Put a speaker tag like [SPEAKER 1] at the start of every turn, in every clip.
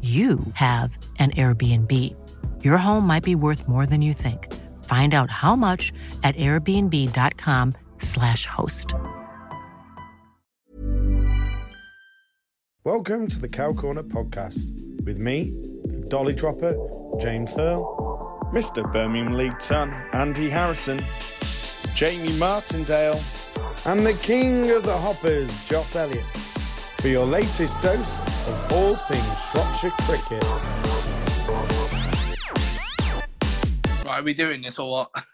[SPEAKER 1] you have an Airbnb. Your home might be worth more than you think. Find out how much at airbnb.com/slash host.
[SPEAKER 2] Welcome to the Cow Corner podcast with me, the Dolly Dropper, James Hurl, Mr. Birmingham League Ton, Andy Harrison, Jamie Martindale, and the King of the Hoppers, Joss Elliott, for your latest dose of all things Shropshire cricket.
[SPEAKER 3] Right, are we doing this or what?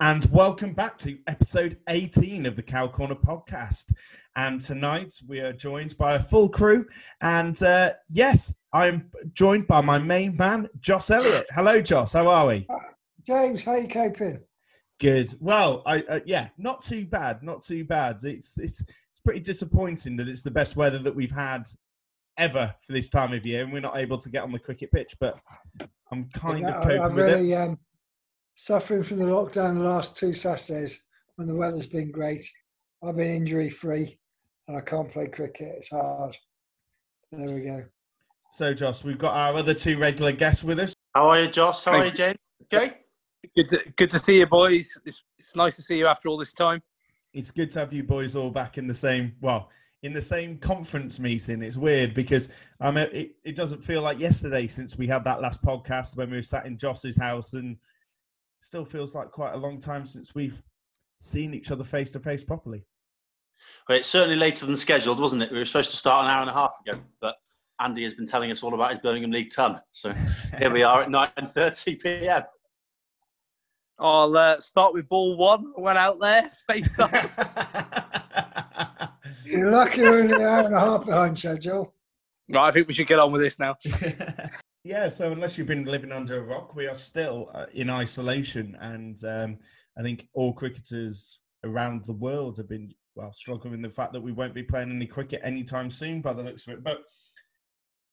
[SPEAKER 4] And welcome back to episode 18 of the Cow Corner podcast. And tonight we are joined by a full crew. And uh, yes, I'm joined by my main man, Joss Elliott. Hello, Joss. How are we?
[SPEAKER 5] James, how are you coping?
[SPEAKER 4] Good. Well, I uh, yeah, not too bad. Not too bad. It's it's it's pretty disappointing that it's the best weather that we've had ever for this time of year, and we're not able to get on the cricket pitch. But I'm kind
[SPEAKER 5] Yeah,
[SPEAKER 4] of coping
[SPEAKER 5] I'm
[SPEAKER 4] with it.
[SPEAKER 5] um, suffering from the lockdown the last two Saturdays when the weather's been great. I've been injury free and I can't play cricket. It's hard. There we go.
[SPEAKER 4] So, Joss, we've got our other two regular guests with us.
[SPEAKER 6] How are you, Joss? How are you,
[SPEAKER 3] Thank
[SPEAKER 6] Jane? Okay.
[SPEAKER 3] good, to, good to see you, boys. It's, it's nice to see you after all this time.
[SPEAKER 4] It's good to have you boys all back in the same well in the same conference meeting it's weird because um it, it doesn't feel like yesterday since we had that last podcast when we were sat in joss's house and still feels like quite a long time since we've seen each other face to face properly
[SPEAKER 6] Well, it's certainly later than scheduled, wasn't it? We were supposed to start an hour and a half ago, but Andy has been telling us all about his Birmingham League ton. So here we are at 9.30 p.m.
[SPEAKER 3] I'll uh, start with ball one. I went out there, face up.
[SPEAKER 5] You're lucky we're only an hour and a half behind schedule.
[SPEAKER 3] right, I think we should get on with this now.
[SPEAKER 4] yeah, so unless you've been living under a rock, we are still uh, in isolation, and um, I think all cricketers around the world have been well struggling with the fact that we won't be playing any cricket anytime soon, by the looks of it. But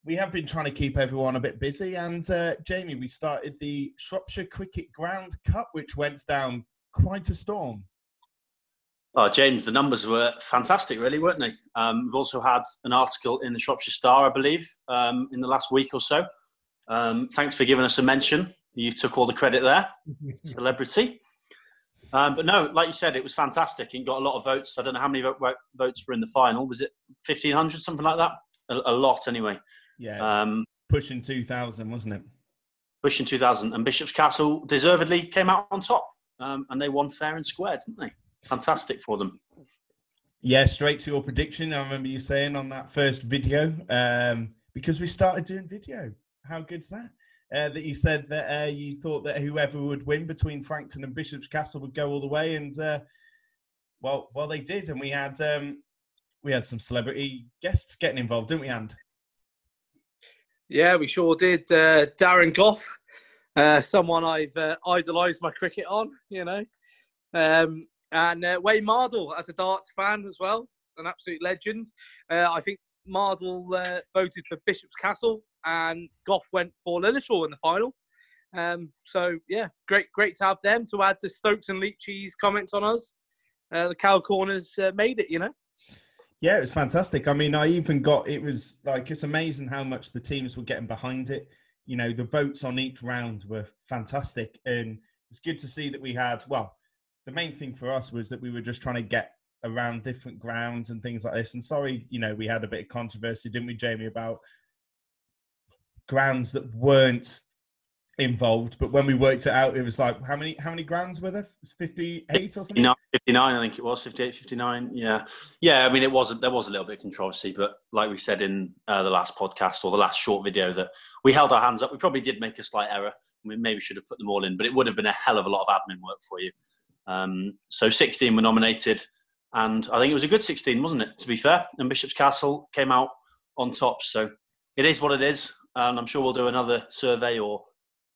[SPEAKER 4] we have been trying to keep everyone a bit busy, and uh, Jamie, we started the Shropshire Cricket Ground Cup, which went down quite a storm.
[SPEAKER 6] Oh, James, the numbers were fantastic, really, weren't they? Um, we've also had an article in the Shropshire Star, I believe, um, in the last week or so. Um, thanks for giving us a mention. You took all the credit there, celebrity. Um, but no, like you said, it was fantastic and got a lot of votes. I don't know how many vo- votes were in the final. Was it 1,500, something like that? A, a lot, anyway.
[SPEAKER 4] Yeah,
[SPEAKER 6] Um,
[SPEAKER 4] pushing two thousand, wasn't it?
[SPEAKER 6] Bush in 2000 and Bishop's Castle deservedly came out on top um, and they won fair and square, didn't they? Fantastic for them.
[SPEAKER 4] Yeah, straight to your prediction. I remember you saying on that first video, um, because we started doing video. How good's that? Uh, that you said that uh, you thought that whoever would win between Frankton and Bishop's Castle would go all the way, and uh, well, well, they did, and we had um, we had some celebrity guests getting involved, didn't we? And
[SPEAKER 3] Yeah, we sure did. Uh, Darren Gough, uh, someone I've uh, idolised my cricket on, you know. Um, and uh, Wayne Mardle, as a darts fan as well, an absolute legend. Uh, I think Mardle uh, voted for Bishop's Castle and Goff went for Lilleshall in the final. Um, so, yeah, great great to have them to add to Stokes and Leachy's comments on us. The Cow Corners made it, you know.
[SPEAKER 4] Yeah, it was fantastic. I mean, I even got it was like it's amazing how much the teams were getting behind it. You know, the votes on each round were fantastic, and it's good to see that we had. Well, the main thing for us was that we were just trying to get around different grounds and things like this. And sorry, you know, we had a bit of controversy, didn't we, Jamie, about grounds that weren't involved. But when we worked it out, it was like how many how many grounds were there? Fifty eight or something.
[SPEAKER 6] 59, I think it was 58, 59. Yeah, yeah. I mean, it wasn't. There was a little bit of controversy, but like we said in uh, the last podcast or the last short video, that we held our hands up. We probably did make a slight error. We maybe should have put them all in, but it would have been a hell of a lot of admin work for you. Um, so 16 were nominated, and I think it was a good 16, wasn't it? To be fair, and Bishop's Castle came out on top. So it is what it is, and I'm sure we'll do another survey or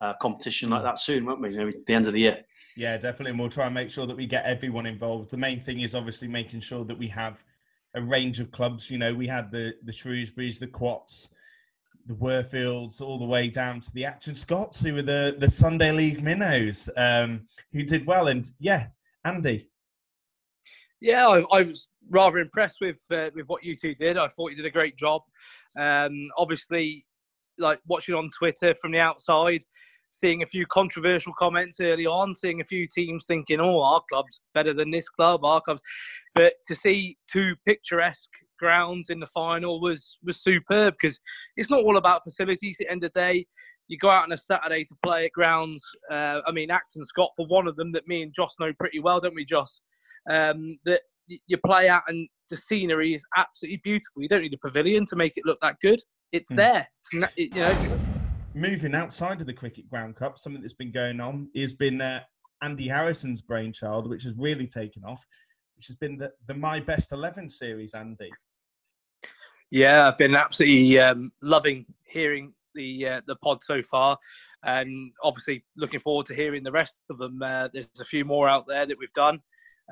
[SPEAKER 6] uh, competition like that soon, won't we? Maybe at the end of the year.
[SPEAKER 4] Yeah, definitely. And we'll try and make sure that we get everyone involved. The main thing is obviously making sure that we have a range of clubs. You know, we had the the Shrewsburys, the Quats, the Worfields, all the way down to the Acton Scots, who were the the Sunday League minnows, um, who did well. And yeah, Andy.
[SPEAKER 3] Yeah, I, I was rather impressed with uh, with what you two did. I thought you did a great job. Um, obviously, like watching on Twitter from the outside, seeing a few controversial comments early on, seeing a few teams thinking, "Oh, our club's better than this club, our club's." But to see two picturesque grounds in the final was was superb because it's not all about facilities. At the end of the day, you go out on a Saturday to play at grounds. Uh, I mean, Acton Scott for one of them that me and Joss know pretty well, don't we, Joss? Um, that you play out and the scenery is absolutely beautiful. You don't need a pavilion to make it look that good. It's mm. there. It's, you know
[SPEAKER 4] moving outside of the Cricket Ground Cup, something that's been going on has been uh, Andy Harrison's brainchild, which has really taken off, which has been the, the My Best 11 series, Andy.
[SPEAKER 3] Yeah, I've been absolutely um, loving hearing the uh, the pod so far, and obviously looking forward to hearing the rest of them. Uh, there's a few more out there that we've done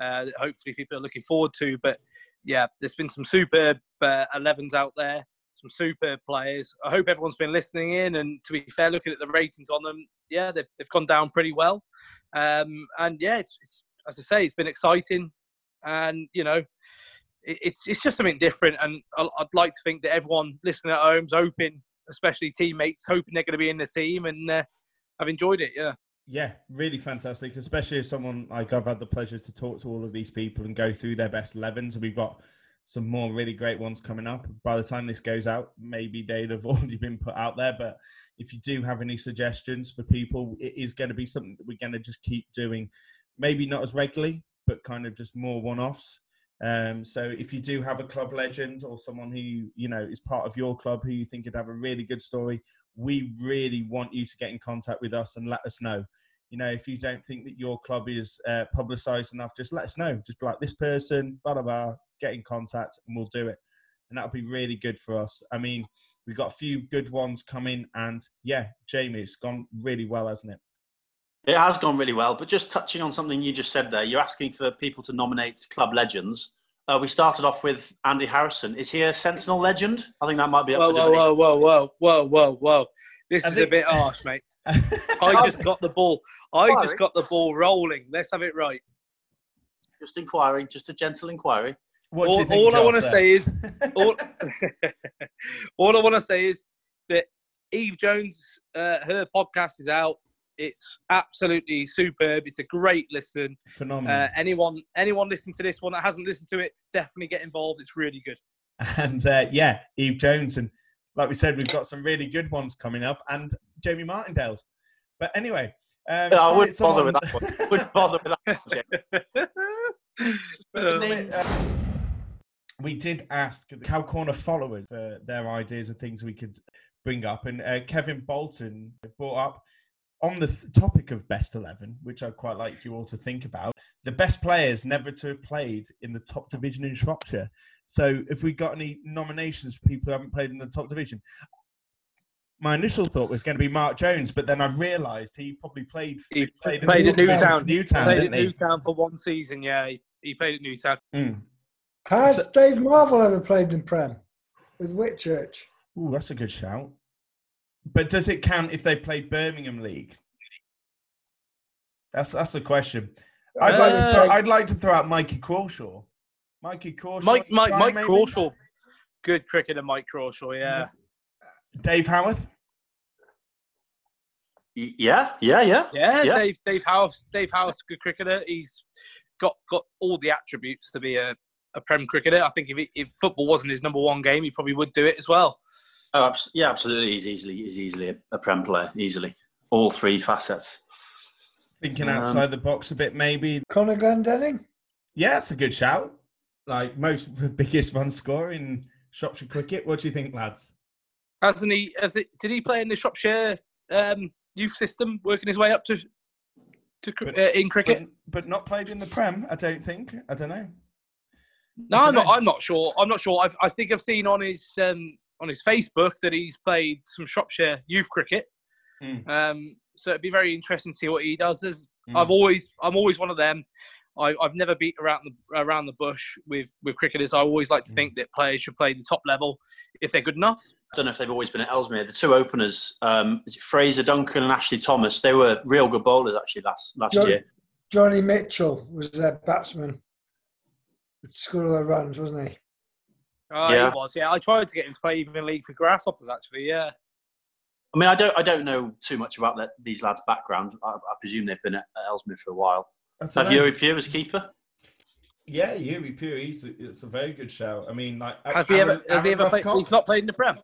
[SPEAKER 3] uh, that hopefully people are looking forward to. But yeah, there's been some superb 11s uh, out there some superb players. I hope everyone's been listening in. And to be fair, looking at the ratings on them, yeah, they've, they've gone down pretty well. Um, and yeah, it's, it's, as I say, it's been exciting. And, you know, it, it's, it's just something different. And I'd like to think that everyone listening at home is hoping, especially teammates, hoping they're going to be in the team. And uh, I've enjoyed it, yeah.
[SPEAKER 4] Yeah, really fantastic, especially as someone like I've had the pleasure to talk to all of these people and go through their best 11s. We've got some more really great ones coming up. By the time this goes out, maybe they'd have already been put out there. But if you do have any suggestions for people, it is going to be something that we're going to just keep doing. Maybe not as regularly, but kind of just more one offs. Um, so if you do have a club legend or someone who you know is part of your club who you think could have a really good story, we really want you to get in contact with us and let us know. You know, if you don't think that your club is uh, publicised enough, just let us know. Just be like this person, blah blah blah get in contact and we'll do it. And that'll be really good for us. I mean, we've got a few good ones coming, and yeah, Jamie, it's gone really well, hasn't it?
[SPEAKER 6] It has gone really well. But just touching on something you just said there, you're asking for people to nominate club legends. Uh, we started off with Andy Harrison. Is he a Sentinel legend? I think that might be up
[SPEAKER 3] whoa,
[SPEAKER 6] to
[SPEAKER 3] whoa,
[SPEAKER 6] debate.
[SPEAKER 3] Whoa, whoa, whoa, whoa, whoa, whoa! This I is think... a bit harsh, mate. I just got the ball. I just got the ball rolling. Let's have it right.
[SPEAKER 6] Just inquiring, just a gentle inquiry.
[SPEAKER 3] What all, think, all I want to say is, all, all I want to say is that Eve Jones, uh, her podcast is out. It's absolutely superb. It's a great listen.
[SPEAKER 4] Phenomenal. Uh,
[SPEAKER 3] anyone, anyone listening to this one that hasn't listened to it, definitely get involved. It's really good.
[SPEAKER 4] And uh, yeah, Eve Jones, and like we said, we've got some really good ones coming up, and Jamie Martindale's. But anyway,
[SPEAKER 6] um, yeah, I wouldn't bother with that one. wouldn't bother with that one.
[SPEAKER 4] We did ask the Cow Corner followers for their ideas of things we could bring up, and uh, Kevin Bolton brought up on the th- topic of best 11, which I'd quite like you all to think about, the best players never to have played in the top division in Shropshire. So, if we got any nominations for people who haven't played in the top division, my initial thought was going to be Mark Jones, but then I realised he probably played.
[SPEAKER 3] He played, played at Newtown. Newtown, played at Newtown for one season. Yeah, he, he played at Newtown.
[SPEAKER 4] Mm.
[SPEAKER 5] Has so, Dave Marvel ever played in Prem with Whitchurch?
[SPEAKER 4] Oh, that's a good shout. But does it count if they played Birmingham League? That's that's the question. I'd uh, like to throw, uh, I'd like to throw out Mikey Crawshaw. Mikey Crawshaw.
[SPEAKER 3] Mike, Mike, Mike
[SPEAKER 4] maybe?
[SPEAKER 3] Crawshaw, good cricketer, Mike Crawshaw. Yeah,
[SPEAKER 4] Dave Howarth.
[SPEAKER 6] Yeah, yeah, yeah.
[SPEAKER 3] yeah.
[SPEAKER 6] Yeah.
[SPEAKER 3] Dave, Dave House, Dave House, good cricketer. He's got got all the attributes to be a, a prem cricketer. I think if, he, if football wasn't his number one game, he probably would do it as well.
[SPEAKER 6] Oh, yeah, absolutely. He's easily, he's easily a, a prem player. Easily, all three facets.
[SPEAKER 4] Thinking
[SPEAKER 6] Um,
[SPEAKER 4] outside the box a bit, maybe.
[SPEAKER 5] Conor Glendenning.
[SPEAKER 4] Yeah, it's a good shout. Like most biggest run scorer in Shropshire cricket. What do you think, lads?
[SPEAKER 3] Hasn't he? Has it? Did he play in the Shropshire um, youth system, working his way up to to cr-
[SPEAKER 4] But-
[SPEAKER 3] uh, in cricket?
[SPEAKER 4] But, but not played in the Prem, I don't think. I don't know.
[SPEAKER 3] No, I'm not. I'm not sure. I'm not sure. I've, I think I've seen on his um, on his Facebook that he's played some Shropshire youth cricket.
[SPEAKER 4] Mm.
[SPEAKER 3] Um, so it'd be very interesting to see what he does. As
[SPEAKER 4] Mm.
[SPEAKER 3] I've always, I'm always one of them. I, I've never beat around the around the bush with with cricketers. I always like to
[SPEAKER 4] Mm.
[SPEAKER 3] think that players should play the top level if they're good enough.
[SPEAKER 6] I don't know if they've always been at Ellesmere. The two openers, um, is it Fraser Duncan and Ashley Thomas, they were real good bowlers actually last last
[SPEAKER 5] Jo-
[SPEAKER 6] year.
[SPEAKER 5] Johnny Mitchell was their batsman. At school of the runs, wasn't he?
[SPEAKER 3] Uh,
[SPEAKER 6] Yeah.
[SPEAKER 3] He was. Yeah, I tried to get him to play even league for Grasshoppers. Actually, yeah.
[SPEAKER 6] I mean, I don't, I don't know too much about the, these lads' background. I, I presume they've been at, at Ellesmere for a while. Have
[SPEAKER 4] know.
[SPEAKER 6] Yuri Pugh as keeper?
[SPEAKER 4] Yeah, Yuri Pure. He's it's a very good shout. I mean, like
[SPEAKER 3] Has he ever?
[SPEAKER 4] Aaron-
[SPEAKER 3] Has he ever played? He's not played in the Prem.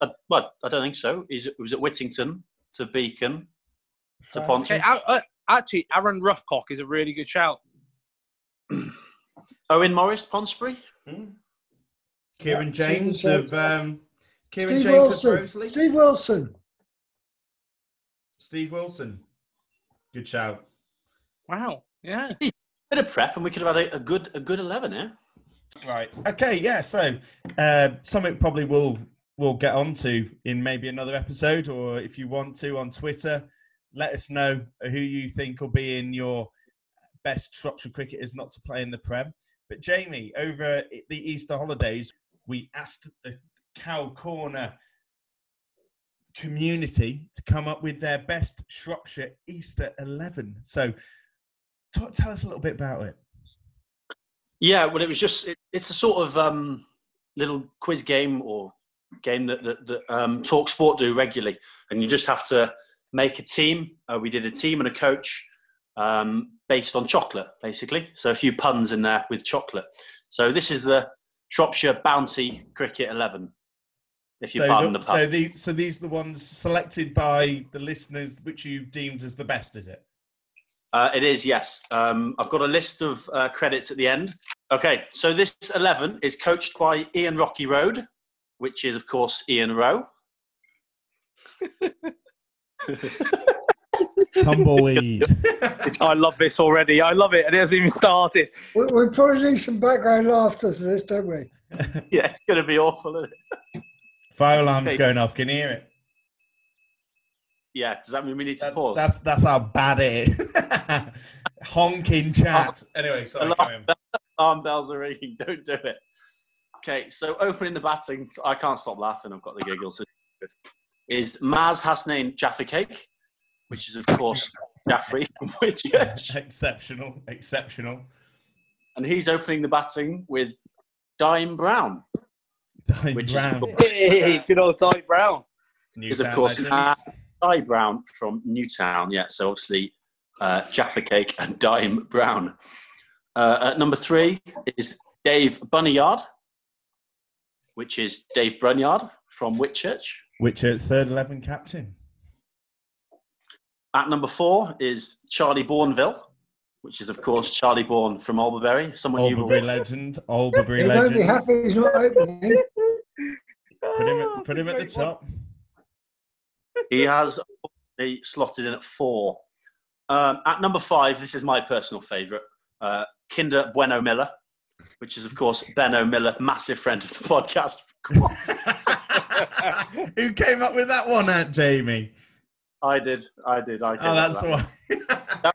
[SPEAKER 6] Uh, well, I don't think so. He's, he was at Whittington to Beacon to
[SPEAKER 5] Right.
[SPEAKER 6] Ponty.
[SPEAKER 3] Okay, actually, Aaron Roughcock is a really good shout.
[SPEAKER 6] Owen Morris, Pontesbury.
[SPEAKER 4] Hmm. Kieran
[SPEAKER 5] Yeah,
[SPEAKER 4] James
[SPEAKER 5] Steve-
[SPEAKER 4] of um, Kieran
[SPEAKER 5] Steve
[SPEAKER 4] James of
[SPEAKER 5] Wilson.
[SPEAKER 4] Roseley.
[SPEAKER 5] Steve Wilson.
[SPEAKER 4] Steve Wilson. Good shout.
[SPEAKER 3] Wow. Yeah.
[SPEAKER 6] Bit of prep, and we could have had a, a good, a good eleven here.
[SPEAKER 4] Right. Okay. Yeah. So uh, something probably we'll we'll get onto in maybe another episode, or if you want to on Twitter, let us know who you think will be in your best Shropshire cricketers not to play in the Prem. But Jamie, over the Easter holidays, we asked the Cow Corner community to come up with their best Shropshire Easter eleven. So, t- tell us a little bit about it.
[SPEAKER 6] Yeah, well, it was just it, it's a sort of um, little quiz game or game that that, that um, Talk Sport do regularly, and you just have to make a team. Uh, we did a team and a coach um, based on chocolate, basically. So a few puns in there with chocolate. So this is the Shropshire Bounty Cricket Eleven, if you
[SPEAKER 4] so,
[SPEAKER 6] pardon
[SPEAKER 4] the,
[SPEAKER 6] the pun.
[SPEAKER 4] so, the, so these are the ones selected by the listeners, which you deemed as the best, is it?
[SPEAKER 6] Uh, it is, yes. Um, I've got a list of uh, credits at the end. Okay, so this 11 is coached by Ian Rocky Road, which is, of course, Ian Rowe.
[SPEAKER 4] Tumbleweed.
[SPEAKER 3] I love this already. I love it, and it hasn't even started.
[SPEAKER 5] We, we probably need some background laughter to this, don't we?
[SPEAKER 6] yeah, it's going to be awful. Isn't it?
[SPEAKER 4] Fire alarm's
[SPEAKER 6] Okay.
[SPEAKER 4] going off. Can you hear it?
[SPEAKER 6] Yeah, does that mean we need to
[SPEAKER 4] That's,
[SPEAKER 6] pause?
[SPEAKER 4] that's that's how bad it is. Honking chat. Oh. Anyway, sorry.
[SPEAKER 6] Alarm,
[SPEAKER 4] carry
[SPEAKER 6] alarm bells are ringing. Don't do it. Okay, so opening the batting, I can't stop laughing. I've got the giggles. It's good. Is Maz Hasnain Jaffa Cake, which is, of course, Jaffrey from Whitchurch.
[SPEAKER 4] exceptional, exceptional.
[SPEAKER 6] And he's opening the batting with Daim Brown.
[SPEAKER 4] Daim
[SPEAKER 6] Which is
[SPEAKER 4] Brown,
[SPEAKER 6] cool.
[SPEAKER 3] Hey, good old Ty Brown.
[SPEAKER 6] is of course
[SPEAKER 4] legends.
[SPEAKER 6] Di Brown from Newtown. Yeah, so obviously uh, Jaffa Cake and Daim Brown. Uh, at number three is Dave Bunyard, which is Dave Brunyard from Whitchurch.
[SPEAKER 4] Whitchurch third eleven captain.
[SPEAKER 6] At number four is Charlie Bournville, which is of course Charlie Bourne from Albury. Someone you
[SPEAKER 4] Albury
[SPEAKER 6] will
[SPEAKER 4] legend. Albury
[SPEAKER 5] He won't be
[SPEAKER 4] legend.
[SPEAKER 5] happy he's not opening.
[SPEAKER 4] Put him at, put him at the top.
[SPEAKER 6] He has he slotted in at four. Um, at number five, this is my personal favourite, uh, Kinder Bueno Miller, which is of course Benno Miller, massive friend of the podcast.
[SPEAKER 4] Who came up with that one, Aunt Jamie?
[SPEAKER 6] I did, I did, I did.
[SPEAKER 4] Oh, that's the one.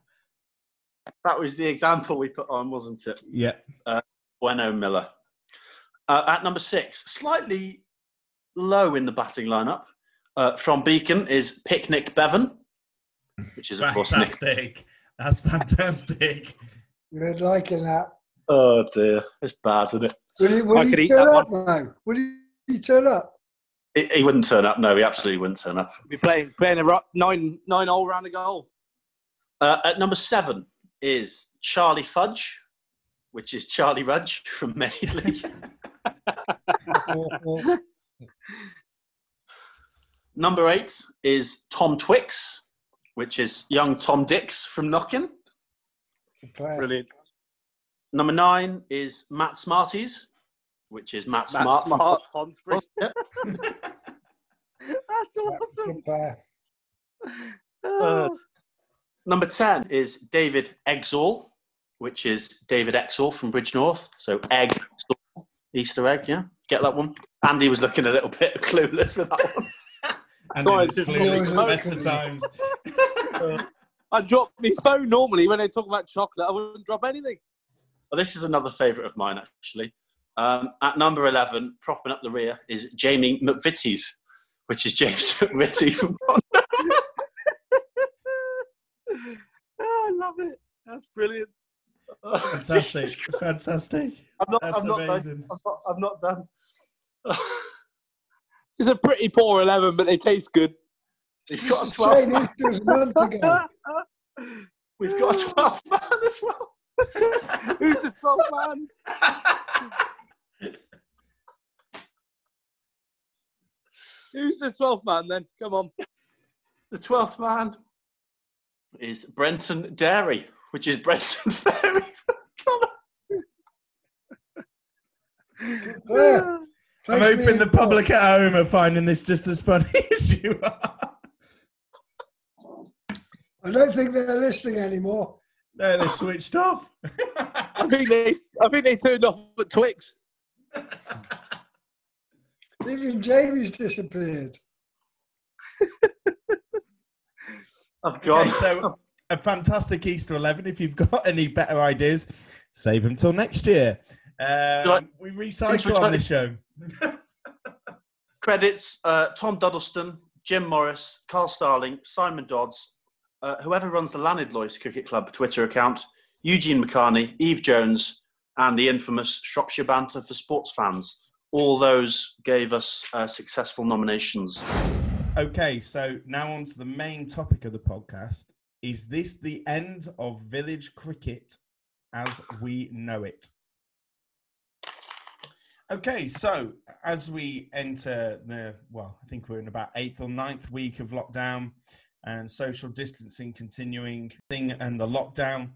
[SPEAKER 6] That was the example we put on, wasn't it?
[SPEAKER 4] yeah.
[SPEAKER 6] Bueno Miller. Uh, at number six, slightly low in the batting lineup, uh, from Beacon is Picnic Bevan, which is of course
[SPEAKER 4] Fantastic. That's fantastic.
[SPEAKER 5] You're liking that.
[SPEAKER 6] Oh dear, it's bad, isn't it?
[SPEAKER 5] Will he, will
[SPEAKER 3] I
[SPEAKER 5] he
[SPEAKER 3] could eat
[SPEAKER 5] turn
[SPEAKER 3] that
[SPEAKER 5] up though? Will he, he turn up?
[SPEAKER 6] He, he wouldn't turn up. No, he absolutely wouldn't turn up.
[SPEAKER 3] Be playing playing a ro- nine nine hole round of golf.
[SPEAKER 6] Uh, at number seven is Charlie Fudge, which is Charlie Rudge from Madeley. number eight is Tom Twix, which is young Tom Dix from Knockin.
[SPEAKER 5] Good player.
[SPEAKER 3] Brilliant.
[SPEAKER 6] Number nine is Matt Smarties, which is Matt,
[SPEAKER 3] Matt
[SPEAKER 6] Smart. from-
[SPEAKER 3] Smart, Pond Spring.
[SPEAKER 6] Yep.
[SPEAKER 3] That's awesome.
[SPEAKER 5] Good.
[SPEAKER 6] Uh, Number 10 is David Exall, which is David Exall from Bridgnorth. So egg, Easter egg, yeah? Get that one? Andy was looking a little bit clueless with that one.
[SPEAKER 4] And
[SPEAKER 3] Sorry,
[SPEAKER 4] it
[SPEAKER 3] just
[SPEAKER 4] clearly
[SPEAKER 5] always
[SPEAKER 4] the best of
[SPEAKER 5] looking.
[SPEAKER 4] times.
[SPEAKER 3] I drop my phone normally when they talk about chocolate. I wouldn't drop anything.
[SPEAKER 6] Well, this is another favourite of mine, actually. Um, at number 11, propping up the rear, is Jamie McVitie's, which is James McVitie from
[SPEAKER 3] oh, I love it. That's brilliant.
[SPEAKER 4] Fantastic. Fantastic.
[SPEAKER 3] I'm not.
[SPEAKER 4] That's
[SPEAKER 3] I'm not done. I'm not, I'm not done. It's a pretty poor eleven, but they taste good.
[SPEAKER 6] We've got a
[SPEAKER 5] It's
[SPEAKER 6] 12 man.
[SPEAKER 5] A month ago.
[SPEAKER 6] We've got a 12 man as well.
[SPEAKER 3] Who's the top man? Who's the twelfth man then? Come on.
[SPEAKER 6] The 12th man is Brenton Dairy, which is Brenton Ferry.
[SPEAKER 5] Yeah.
[SPEAKER 4] I'm hoping the public at home are finding this just as funny as you are.
[SPEAKER 5] I don't think they're listening anymore.
[SPEAKER 4] No, they switched off.
[SPEAKER 3] I think they. I think they turned off at Twix.
[SPEAKER 5] Even Jamie's disappeared.
[SPEAKER 6] I've got
[SPEAKER 4] Okay, so a fantastic Easter 11. If you've got any better ideas, save them till next year. Um,
[SPEAKER 6] Right.
[SPEAKER 4] we recycle on this show.
[SPEAKER 6] Credits uh, Tom Duddleston, Jim Morris, Carl Starling, Simon Dodds, uh, whoever runs the Llanidloes Cricket Club Twitter account, Eugene McCarney, Eve Jones, and the infamous Shropshire Banter for Sports Fans. All those gave us uh, successful nominations.
[SPEAKER 4] Okay, so now on to the main topic of the podcast. Is this the end of village cricket as we know it? Okay, so as we enter the, well, I think we're in about eighth or ninth week of lockdown and social distancing continuing thing and the lockdown,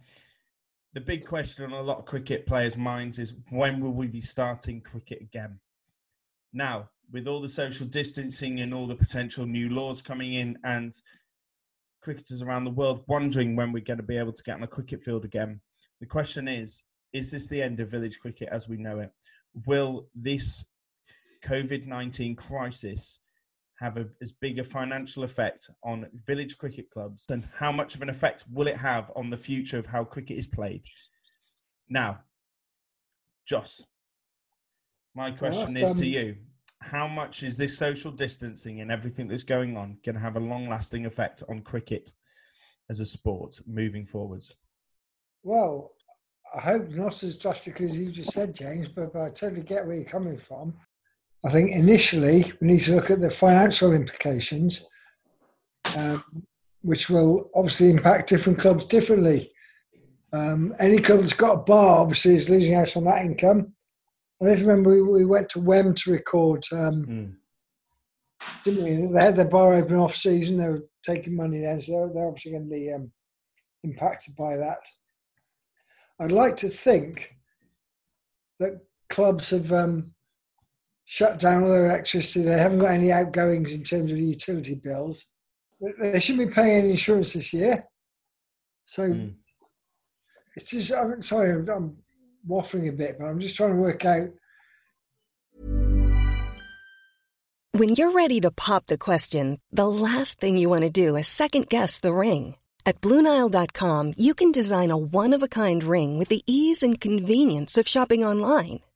[SPEAKER 4] the big question on a lot of cricket players' minds is when will we be starting cricket again? Now, with all the social distancing and all the potential new laws coming in, and cricketers around the world wondering when we're going to be able to get on a cricket field again, the question is is this the end of village cricket as we know it? Will this COVID 19 crisis have a, as big a financial effect on village cricket clubs? And how much of an effect will it have on the future of how cricket is played? Now, Joss, my question
[SPEAKER 5] that's,
[SPEAKER 4] is to
[SPEAKER 5] um,
[SPEAKER 4] you. How much is this social distancing and everything that's going on going to have a long lasting effect on cricket as a sport moving forwards?
[SPEAKER 5] Well, I hope not as drastically as you just said, James, but, but I totally get where you're coming from. I think initially we need to look at the financial implications, um, which will obviously impact different clubs differently. Um, any club that's got a bar obviously is losing out on that income. I don't remember we, we went to Wem to record, um,
[SPEAKER 4] Mm.
[SPEAKER 5] didn't we? They had their bar open off season. They were taking money then, so they're, they're obviously going to be um, impacted by that. I'd like to think that clubs have um, shut down all their electricity. They haven't got any outgoings in terms of utility bills. They- They shouldn't be paying any insurance this year. So
[SPEAKER 4] Mm.
[SPEAKER 5] it's just, I'm sorry, I'm, I'm waffling a bit, but I'm just trying to work out
[SPEAKER 7] When you're ready to pop the question, the last thing you want to do is second guess the ring. At Bluenile.com, you can design a one of a kind ring with the ease and convenience of shopping online.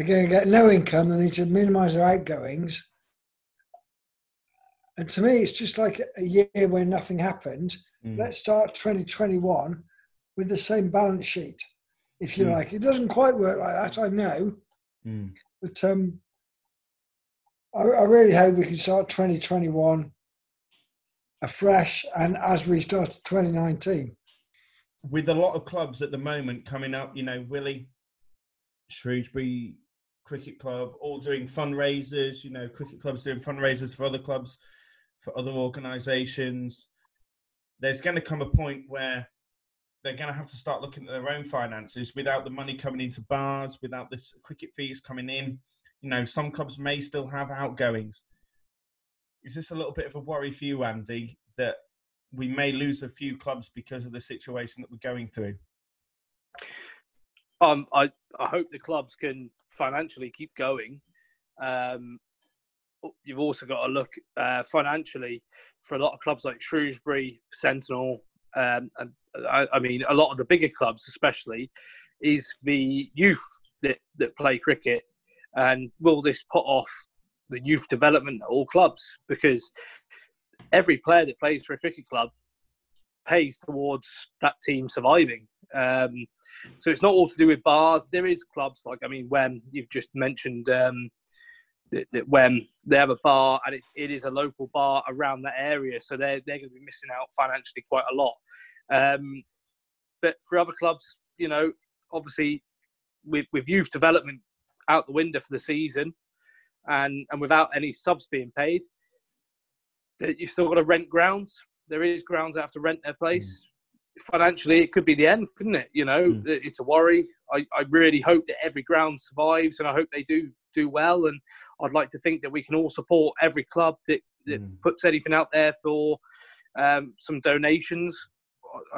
[SPEAKER 5] They're going to get no income. They need to minimise their outgoings. And to me, it's just like a year where nothing happened.
[SPEAKER 4] Mm.
[SPEAKER 5] Let's start 2021 with the same balance sheet, if you
[SPEAKER 4] Mm.
[SPEAKER 5] like. It doesn't quite work like that, I know.
[SPEAKER 4] Mm.
[SPEAKER 5] But um, I, I really hope we can start 2021 afresh and as we started 2019.
[SPEAKER 4] with a lot of clubs at the moment coming up, you know, Willie, Shrewsbury Cricket Club, all doing fundraisers, you know, cricket clubs doing fundraisers for other clubs, for other organisations. There's going to come a point where they're going to have to start looking at their own finances without the money coming into bars, without the cricket fees coming in. You know, some clubs may still have outgoings. Is this a little bit of a worry for you, Andy, that we may lose a few clubs because of the situation that we're going through.
[SPEAKER 3] Um, I, I hope the clubs can financially keep going. Um, you've also got to look uh, financially for a lot of clubs like Shrewsbury, Sentinel, um, and I, I mean a lot of the bigger clubs, especially, is the youth that that play cricket, and will this put off the youth development at all clubs? Because every player that plays for a cricket club pays towards that team surviving. Um, so it's not all to do with bars. There is clubs like I mean, when you've just mentioned um, that, that when they have a bar and it's it is a local bar around that area, so they're they're going to be missing out financially quite a lot. Um, but for other clubs, you know, obviously with with youth development out the window for the season, and and without any subs being paid, that you've still got to rent grounds. There is grounds that have to rent their place. Financially, it could be the end, couldn't it? You know,
[SPEAKER 4] Mm.
[SPEAKER 3] it's a worry. I, I really hope that every ground survives, and I hope they do do well. And I'd like to think that we can all support every club that, that
[SPEAKER 4] Mm.
[SPEAKER 3] puts anything out there for um, some donations.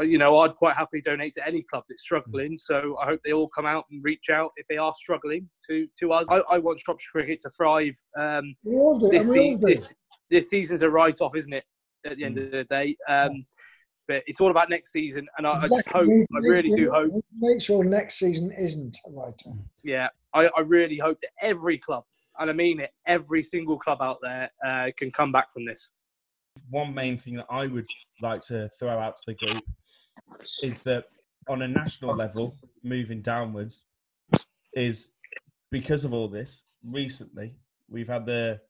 [SPEAKER 3] You know, I'd quite happily donate to any club that's struggling. So I hope they all come out and reach out if they are struggling to to us. I, I want Shropshire cricket to thrive. Um,
[SPEAKER 5] We all do.
[SPEAKER 3] this,
[SPEAKER 5] we all do.
[SPEAKER 3] this this season's a write off, isn't it? At the end of the day, um, but it's all about next season, and I, I just hope,
[SPEAKER 5] We-
[SPEAKER 3] I really
[SPEAKER 5] we-
[SPEAKER 3] do hope.
[SPEAKER 5] Make sure next season isn't a write-off.
[SPEAKER 3] yeah, I, I really hope that every club, and I mean it, every single club out there uh, can come back from this.
[SPEAKER 4] One main thing that I would like to throw out to the group is that on a national level, moving downwards, is because of all this, recently we've had the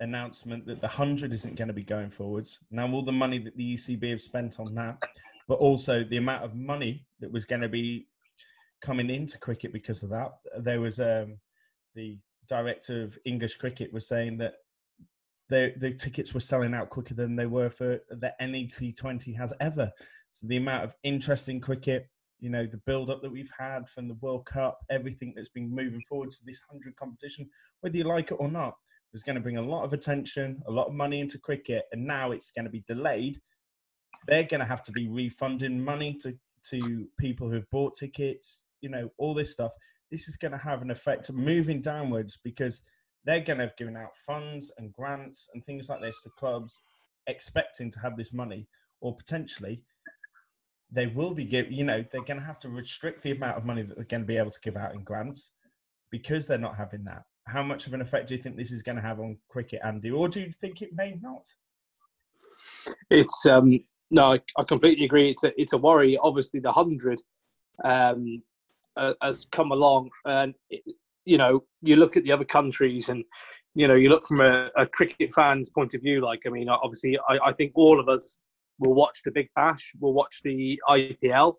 [SPEAKER 4] announcement that the 100 isn't going to be going forwards. Now, all the money that the ECB have spent on that, but also the amount of money that was going to be coming into cricket because of that. There was um, the director of English cricket was saying that the the tickets were selling out quicker than they were for the NET20 has ever. So the amount of interest in cricket, you know, the build up that we've had from the World Cup, everything that's been moving forward to this 100 competition, whether you like it or not, was going to bring a lot of attention, a lot of money into cricket, and now it's going to be delayed. They're going to have to be refunding money to to people who've bought tickets, you know, all this stuff. This is going to have an effect moving downwards because they're going to have given out funds and grants and things like this to clubs expecting to have this money or potentially they will be give you know they're going to have to restrict the amount of money that they're going to be able to give out in grants because they're not having that how much of an effect do you think this is going to have on cricket andy or do you think it may not
[SPEAKER 3] It's um, no, I, I completely agree. It's a it's a worry. Obviously, the hundred um, uh, has come along, and it, you know, you look at the other countries, and you know, you look from a, a cricket fan's point of view. Like, I mean, obviously, I, I think all of us will watch the Big Bash, will watch the IPL,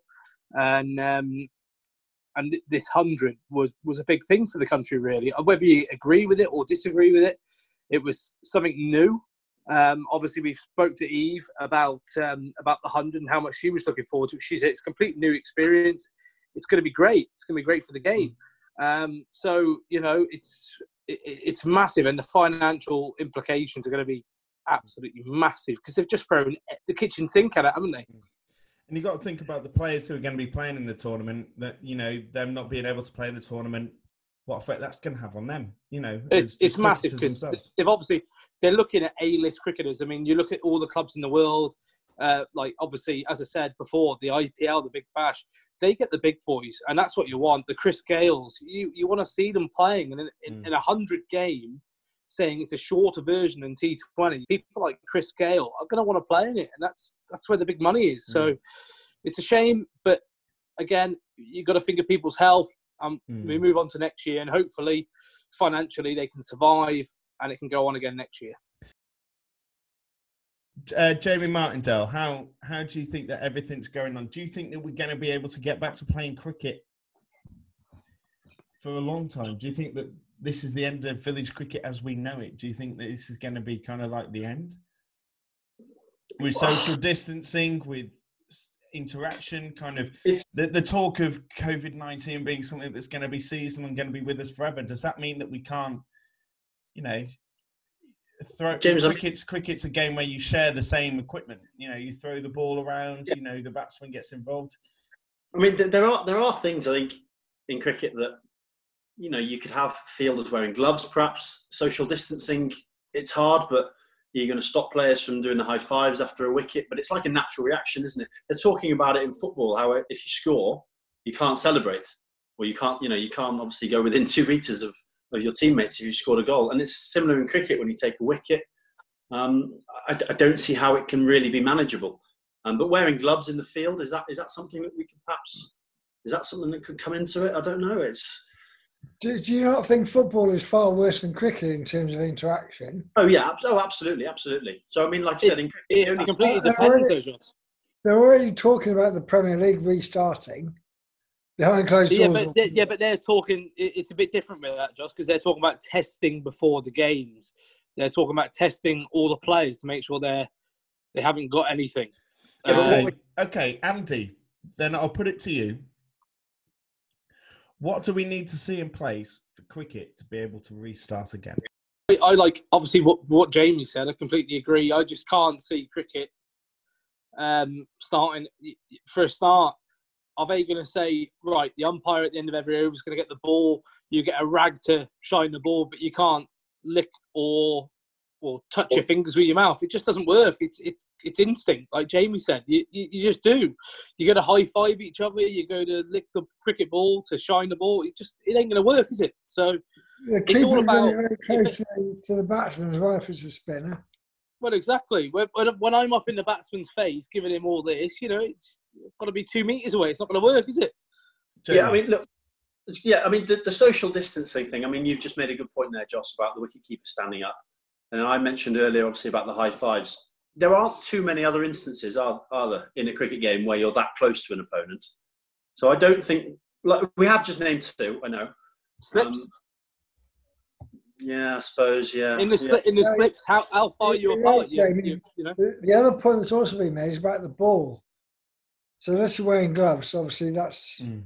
[SPEAKER 3] and um, and this hundred was was a big thing for the country. Really, whether you agree with it or disagree with it, it was something new Um, obviously, we spoke to Eve about um, about the hundred and how much she was looking forward to. She said it's a complete new experience. It's going to be great. It's going to be great for the game. Um, so you know, it's it, it's massive, and the financial implications are going to be absolutely massive because they've just thrown the kitchen sink at it, haven't they?
[SPEAKER 4] And you've got to think about the players who are going to be playing in the tournament. That you know, them not being able to play in the tournament, what effect that's going to have on them. You know,
[SPEAKER 3] it's it's massive because they've obviously they're looking at A-list cricketers. I mean, you look at all the clubs in the world. Uh, like obviously, as I said before, the IPL, the Big Bash, they get the big boys, and that's what you want. The Chris Gayles, you you want to see them playing, and in,
[SPEAKER 4] Mm.
[SPEAKER 3] in a hundred game, saying it's a shorter version than T20. People like Chris Gayle are going to want to play in it, and that's that's where the big money is. So
[SPEAKER 4] Mm.
[SPEAKER 3] it's a shame, but again, you've got to think of people's health. Um,
[SPEAKER 4] Mm.
[SPEAKER 3] we move on to next year, and hopefully, financially, they can survive, and it can go on again next year.
[SPEAKER 4] uh, Jamie Martindale, how how do you think that everything's going on? Do you think that we're going to be able to get back to playing cricket for a long time? Do you think that this is the end of village cricket as we know it? Do you think that this is going to be kind of like the end with social distancing, with interaction, kind of
[SPEAKER 6] It's-
[SPEAKER 4] the, the talk of COVID nineteen being something that's going to be seasonal and going to be with us forever? Does that mean that we can't, you know? Throw,
[SPEAKER 6] James,
[SPEAKER 4] cricket's cricket's a game where you share the same equipment. You know, you throw the ball around. You know, the batsman gets involved.
[SPEAKER 6] I mean, there are there are things I think in cricket that you know you could have fielders wearing gloves, perhaps social distancing. It's hard, but you're going to stop players from doing the high fives after a wicket. But it's like a natural reaction, isn't it? They're talking about it in football. How if you score, you can't celebrate, or you can't you know you can't obviously go within two meters of of your teammates if you scored a goal. And it's similar in cricket when you take a wicket. Um, I, I don't see how it can really be manageable. Um, but wearing gloves in the field is that is that something that we could perhaps is that something that could come into it? I don't know. It's
[SPEAKER 5] Do, do you not think football is far worse than cricket in terms of interaction?
[SPEAKER 6] oh yeah, abs- oh absolutely, absolutely. So I mean, like I said, in cricket,
[SPEAKER 3] It
[SPEAKER 6] only-
[SPEAKER 3] completely depends,
[SPEAKER 5] already-
[SPEAKER 3] though, Josh.
[SPEAKER 5] They're already talking about the Premier League restarting behind closed
[SPEAKER 3] Yeah,
[SPEAKER 5] doors.
[SPEAKER 3] but they, yeah, but they're talking. it- It's a bit different with that, Josh, because they're talking about testing before the games. They're talking about testing all the players to make sure they're they haven't got anything.
[SPEAKER 4] Okay,
[SPEAKER 3] Um,
[SPEAKER 4] okay, Andy. Then I'll put it to you. What do we need to see in place for cricket to be able to restart again?
[SPEAKER 3] I, like obviously what what Jamie said. I completely agree. I just can't see cricket um, starting for a start. Are they going to say right? The umpire at the end of every over is going to get the ball. You get a rag to shine the ball, but you can't lick or or touch your fingers with your mouth. It just doesn't work. It's it, it's instinct, like Jamie said. You, you you just do. You go to high five each other. You go to lick the cricket ball to shine the ball. It just it ain't going to work, is it? So
[SPEAKER 5] the
[SPEAKER 3] it's all
[SPEAKER 5] keeper's
[SPEAKER 3] about-
[SPEAKER 5] going very closely to the batsman as well if it's a spinner.
[SPEAKER 3] Well, exactly. When, when, when I'm up in the batsman's face, giving him all this, you know, it's got to be two meters away. It's not going to work, is it?
[SPEAKER 6] yeah, I mean, look, yeah, I mean, the, the social distancing thing. I mean, you've just made a good point there, Joss, about the wicketkeeper standing up, and I mentioned earlier, obviously, about the high fives. There aren't too many other instances, are, are there, in a cricket game where you're that close to an opponent? So I don't think like we have just named two. I know.
[SPEAKER 3] Slips
[SPEAKER 6] Um, yeah, I suppose. Yeah.
[SPEAKER 3] in the
[SPEAKER 6] yeah.
[SPEAKER 3] sli- in the
[SPEAKER 5] No,
[SPEAKER 3] slips. How how far
[SPEAKER 5] you're
[SPEAKER 3] you
[SPEAKER 5] right,
[SPEAKER 3] apart? You, you, you know.
[SPEAKER 5] The, the other point that's also been made is about the ball. So unless you're wearing gloves, obviously that's
[SPEAKER 4] Mm.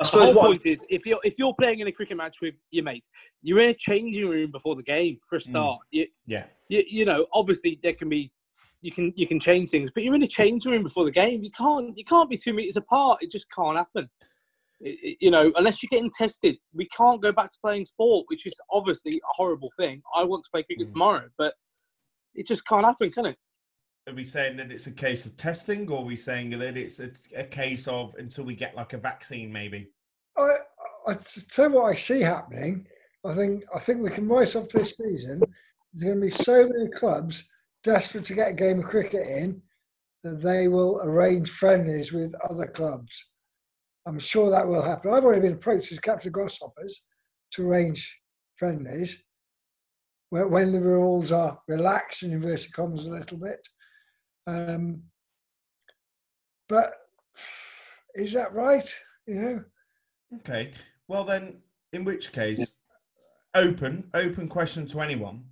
[SPEAKER 6] I
[SPEAKER 3] The
[SPEAKER 6] suppose
[SPEAKER 3] whole point is, if you're if you're playing in a cricket match with your mates, you're in a changing room before the game for a start. You,
[SPEAKER 4] Yeah.
[SPEAKER 3] you you know, obviously there can be you can you can change things, but you're in a changing room before the game. You can't you can't be two meters apart. It just can't happen. It- it- you know, unless you're getting tested, we can't go back to playing sport, which is obviously a horrible thing. I want to play cricket
[SPEAKER 4] Mm.
[SPEAKER 3] tomorrow, but it just can't happen, can it?
[SPEAKER 4] Are we saying that it's a case of testing, or are we saying that it's a, a case of until we get like a vaccine, maybe?
[SPEAKER 5] I tell you what I see happening. I think I think we can write off this season. There's going to be so many clubs desperate to get a game of cricket in that they will arrange friendlies with other clubs. I'm sure that will happen. I've already been approached as captain Grasshoppers to arrange friendlies when, the rules are relaxed in inverted commas a little bit. Um, but is that right? You know.
[SPEAKER 4] Okay. Well, then, in which case, open, open question to anyone.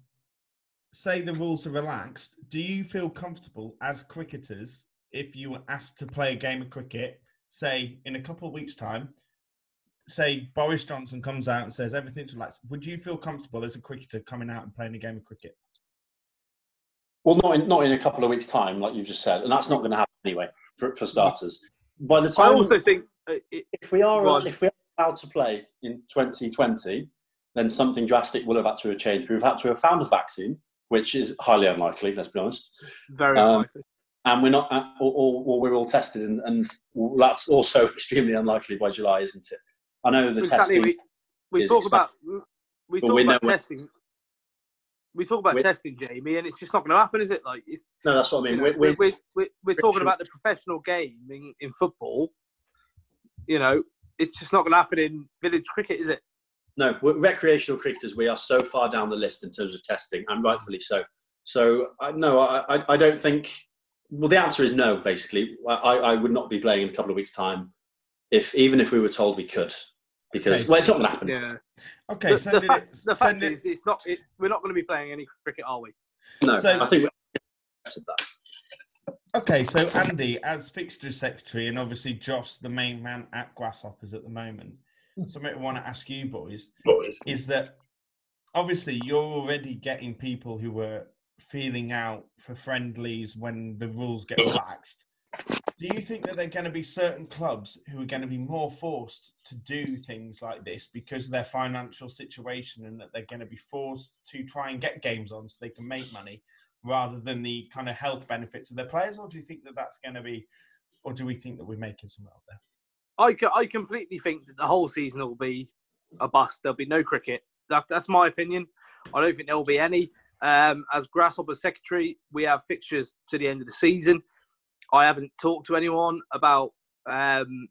[SPEAKER 4] say the rules are relaxed, do you feel comfortable as cricketers if you were asked to play a game of cricket, say in a couple of weeks' time? Say Boris Johnson comes out and says everything's relaxed. Would you feel comfortable as a cricketer coming out and playing a game of cricket?
[SPEAKER 6] Well, not in, not in a couple of weeks' time, like you just said, and that's not going to happen anyway. For, for starters, by the time
[SPEAKER 3] I also think uh, it,
[SPEAKER 6] if we are if we are allowed to play in 2020, then something drastic will have had to have changed. We've had to have found a vaccine, which is highly unlikely. Let's be honest.
[SPEAKER 3] very
[SPEAKER 6] Um,
[SPEAKER 3] unlikely.
[SPEAKER 6] and we're not, uh, or, or, or we're all tested, and, and that's also extremely unlikely by July, isn't it? I know the
[SPEAKER 3] Exactly.
[SPEAKER 6] testing.
[SPEAKER 3] We, we talk about we talk about testing. We talk about
[SPEAKER 6] We-
[SPEAKER 3] testing, Jamie, and it's just not going to happen, is it? Like, it's,
[SPEAKER 6] No, that's what I mean.
[SPEAKER 3] you know,
[SPEAKER 6] We're,
[SPEAKER 3] we're,
[SPEAKER 6] we're,
[SPEAKER 3] we're, we're, we're talking about the professional game in, in football. You know, it's just not going to happen in village cricket, is it?
[SPEAKER 6] no, we're recreational cricketers. We are so far down the list in terms of testing, and rightfully so. So, I, no, I, I, I don't think. Well, the answer is no. Basically, I, I would not be playing in a couple of weeks' time, if even if we were told we could, because
[SPEAKER 4] Okay,
[SPEAKER 6] well, it's not going to happen.
[SPEAKER 3] Yeah.
[SPEAKER 4] Okay,
[SPEAKER 3] the,
[SPEAKER 4] send
[SPEAKER 3] the
[SPEAKER 4] it-
[SPEAKER 3] fact, the
[SPEAKER 4] send
[SPEAKER 3] fact
[SPEAKER 4] it-
[SPEAKER 3] is, it's not. It, we're not going to be playing any cricket, are we?
[SPEAKER 6] No,
[SPEAKER 4] So-
[SPEAKER 6] I think. we that.
[SPEAKER 4] Okay, so Andy, as fixture secretary, and obviously Josh, the main man at Grasshoppers at the moment, hmm. something I want to ask you boys boys is that obviously you're already getting people who were feeling out for friendlies when the rules get relaxed. Do you think that there are going to be certain clubs who are going to be more forced to do things like this because of their financial situation and that they're going to be forced to try and get games on so they can make money rather than the kind of health benefits of their players? Or do you think that that's going to be, or do we think that we're making some out there?
[SPEAKER 3] I, I completely think that the whole season will be a bust. There'll be no cricket. That, that's my opinion. I don't think there will be any. Um, as Grasshopper Secretary, we have fixtures to the end of the season. I haven't talked to anyone about um,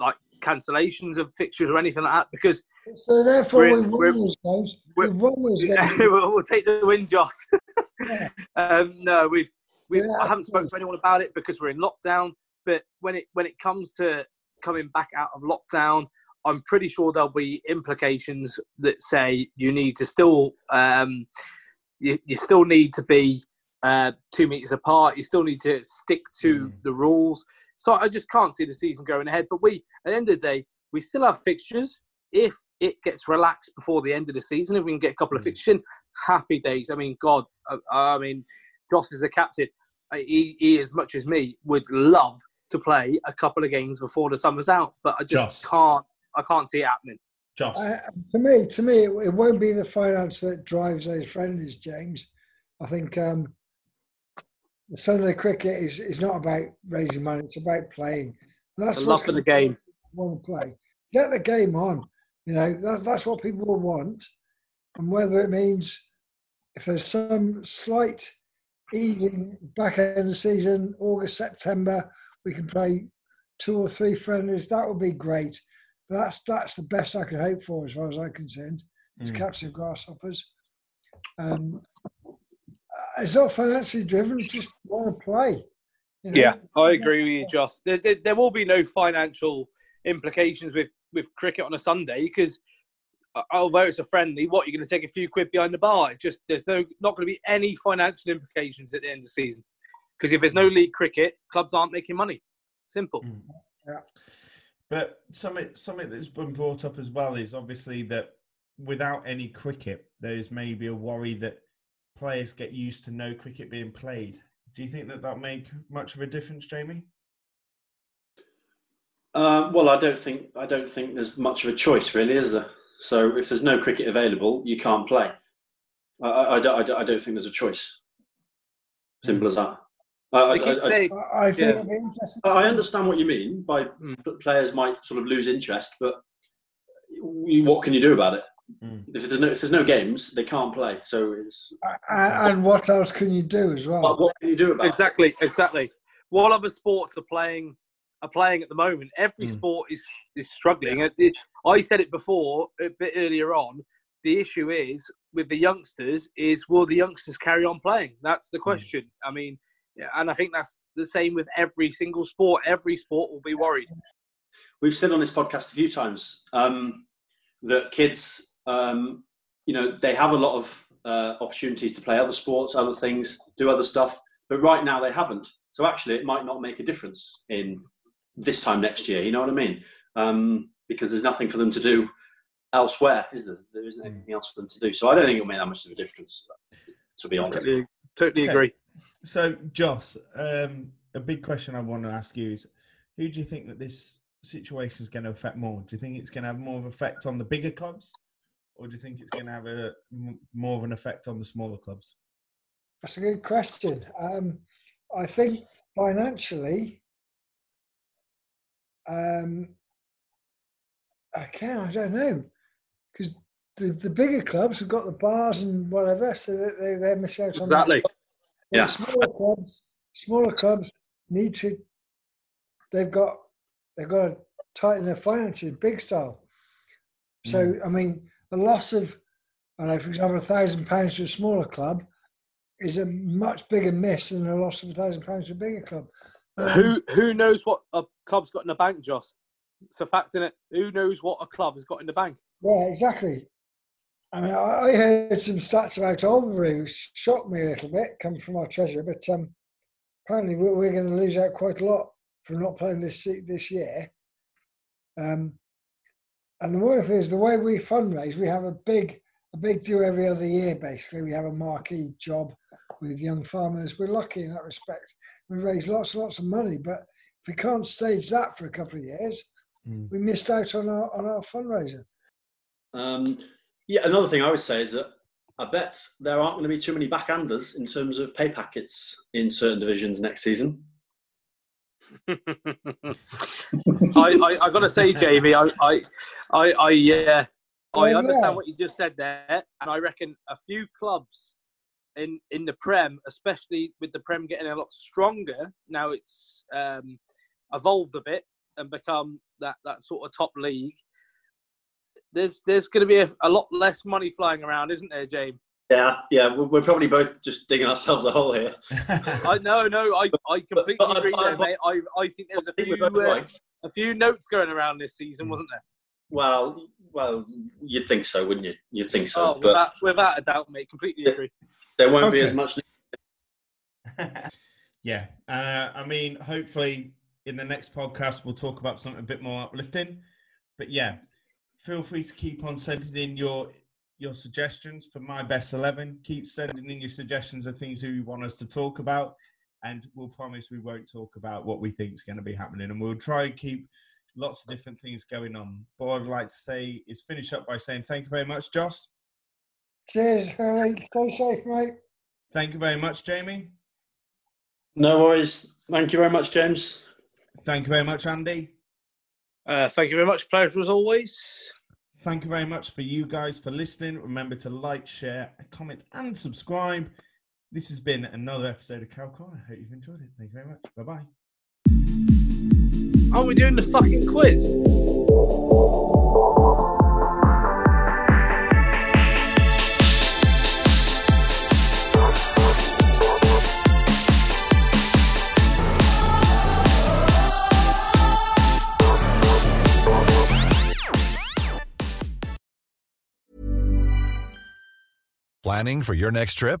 [SPEAKER 3] like cancellations of fixtures or anything like that because
[SPEAKER 5] So therefore,
[SPEAKER 3] We're-
[SPEAKER 5] we won those games. We won those games.
[SPEAKER 3] we'll, we'll take the win, Josh.
[SPEAKER 5] Yeah.
[SPEAKER 3] um, no, we've, we've
[SPEAKER 5] Yeah,
[SPEAKER 3] I haven't spoken to anyone about it because we're in lockdown. But when it when it comes to coming back out of lockdown, I'm pretty sure there'll be implications that say you need to still um, you, you still need to be uh, two meters apart. You still need to stick to
[SPEAKER 4] Mm.
[SPEAKER 3] the rules. So I just can't see the season going ahead. But we, at the end of the day, we still have fixtures. If it gets relaxed before the end of the season, if we can get a couple of
[SPEAKER 4] Mm.
[SPEAKER 3] fixtures in, happy days. I mean, God, I, I mean, Joss is the captain. Uh, He, he, as much as me, would love to play a couple of games before the summer's out, but I just
[SPEAKER 4] Joss.
[SPEAKER 3] can't. I can't see it happening.
[SPEAKER 4] Josh,
[SPEAKER 5] I, to me, to me, it, it won't be the finance that drives those friendlies, James. I think um, the Sunday cricket is, is not about raising money; it's about playing. And that's
[SPEAKER 3] The
[SPEAKER 5] what's
[SPEAKER 3] love of the game.
[SPEAKER 5] Want to play? Get the game on. You know that, that's what people will want, and whether it means if there's some slight easing back end of the season, August, September, we can play two or three friendlies. That would be great. But that's that's the best I could hope for, as far as I'm concerned. As
[SPEAKER 4] Mm.
[SPEAKER 5] captain Grasshoppers, um, it's not financially driven. Just want to play. you know?
[SPEAKER 3] Yeah, I agree with you, Joss. There, there, there will be no financial implications with, with cricket on a Sunday because uh, although it's a friendly, what you're going to take a few quid behind the bar. It just there's no not going to be any financial implications at the end of the season because if there's no league cricket, clubs aren't making money. Simple.
[SPEAKER 4] Mm. But something something that's been brought up as well is obviously that without any cricket, there's maybe a worry that players get used to no cricket being played. Do you think that that make much of a difference, Jamie?
[SPEAKER 6] Uh, well, I don't think I don't think there's much of a choice, really, is there? So if there's no cricket available, you can't play. I, I, I don't, I don't- I don't think there's a choice. Simple as that. I, I, I-
[SPEAKER 5] I I think
[SPEAKER 3] Yeah.
[SPEAKER 5] be.
[SPEAKER 6] I I understand what you mean by
[SPEAKER 3] Mm.
[SPEAKER 6] players might sort of lose interest, but what can you do about it?
[SPEAKER 4] Mm.
[SPEAKER 6] If there's no if there's no games, they can't play. So it's
[SPEAKER 5] And, and what else can you do as well?
[SPEAKER 6] what, what can you do about
[SPEAKER 3] exactly, exactly. What other sports are playing are playing at the moment? Every
[SPEAKER 4] Mm.
[SPEAKER 3] sport is is struggling. It- it- I said it before a bit earlier on. The issue is with the youngsters is will the youngsters carry on playing? That's the question. I mean, yeah, and I think that's the same with every single sport. Every sport will be worried.
[SPEAKER 6] We've said on this podcast a few times um, that kids, um, you know, they have a lot of uh, opportunities to play other sports, other things, do other stuff. But right now they haven't. So actually, it might not make a difference in this time next year. You know what I mean? Um, because there's nothing for them to do elsewhere, is there? There isn't anything else for them to do. So I don't think it'll make that much of a difference, to be honest.
[SPEAKER 3] Totally, totally
[SPEAKER 4] Okay.
[SPEAKER 3] agree.
[SPEAKER 4] So, Joss, um, a big question I want to ask you is who do you think that this situation is going to affect more? Do you think it's going to have more of an effect on the bigger clubs, or do you think it's going to have a more of an effect on the smaller clubs?
[SPEAKER 5] That's a good question. Um, I think financially, um, again, I don't know, because the, the bigger clubs have got the bars and whatever, so that they, they're missing out on that.
[SPEAKER 3] Exactly.
[SPEAKER 5] But
[SPEAKER 6] Yeah.
[SPEAKER 5] Smaller clubs, smaller clubs need to. They've got they've got to tighten their finances, big style. So I mean, the loss of, I don't know, for example, a thousand pounds to a smaller club is a much bigger miss than a loss of a thousand pounds to a bigger club. Um,
[SPEAKER 3] Who who knows what a club's got in the bank, Joss? It's a fact in it. Who knows what a club has got in the bank?
[SPEAKER 5] Yeah, exactly. I mean, I I heard some stats about Albury, which shocked me a little bit, coming from our treasurer. But um, apparently, we're, we're going to lose out quite a lot from not playing this this year. Um, and the more thing is, the way we fundraise, we have a big a big do every other year. Basically, we have a marquee job with young farmers. We're lucky in that respect. We raise lots and lots of money, but if we can't stage that for a couple of years,
[SPEAKER 4] Mm.
[SPEAKER 5] we missed out on our on our fundraiser.
[SPEAKER 6] Um, yeah, another thing I would say is that I bet there aren't going to be too many backhanders in terms of pay packets in certain divisions next season.
[SPEAKER 3] I, I I gotta say, Jamie, I I I, I yeah, I understand
[SPEAKER 5] yeah.
[SPEAKER 3] what you just said there, and I reckon a few clubs in in the Prem, especially with the Prem getting a lot stronger now, it's um, evolved a bit and become that that sort of top league. There's there's going to be a, a lot less money flying around, isn't there, James?
[SPEAKER 6] Yeah, yeah, we're, we're probably both just digging ourselves a hole here.
[SPEAKER 3] I no no I, I completely
[SPEAKER 6] but I-
[SPEAKER 3] agree
[SPEAKER 6] I-
[SPEAKER 3] there, mate. I I think there's a
[SPEAKER 6] I think
[SPEAKER 3] few uh,
[SPEAKER 6] right.
[SPEAKER 3] a few notes going around this season, wasn't there?
[SPEAKER 6] Well, well, you'd think so, wouldn't you? You'd think so,
[SPEAKER 3] Oh,
[SPEAKER 6] but
[SPEAKER 3] without, without a doubt, mate. Completely agree.
[SPEAKER 6] there won't be as much.
[SPEAKER 4] yeah. Uh, I mean, hopefully in the next podcast, we'll talk about something a bit more uplifting. But yeah, feel free to keep on sending in your your suggestions for my best 11. Keep sending in your suggestions of things who you want us to talk about. And we'll promise we won't talk about what we think is going to be happening. And we'll try and keep lots of different things going on. But what I'd like to say is finish up by saying thank you very much, Joss.
[SPEAKER 5] Cheers, Harry. Stay safe, mate.
[SPEAKER 4] Thank you very much, Jamie.
[SPEAKER 6] No worries. Thank you very much, James.
[SPEAKER 4] Thank you very much, Andy.
[SPEAKER 3] Uh, thank you very much. Pleasure as always.
[SPEAKER 4] Thank you very much for you guys for listening. Remember to like, share, comment, and subscribe. This has been another episode of Cow Corner. I hope you've enjoyed it. Thank you very much. Bye bye.
[SPEAKER 3] Are we doing the fucking quiz?
[SPEAKER 8] Planning for your next trip?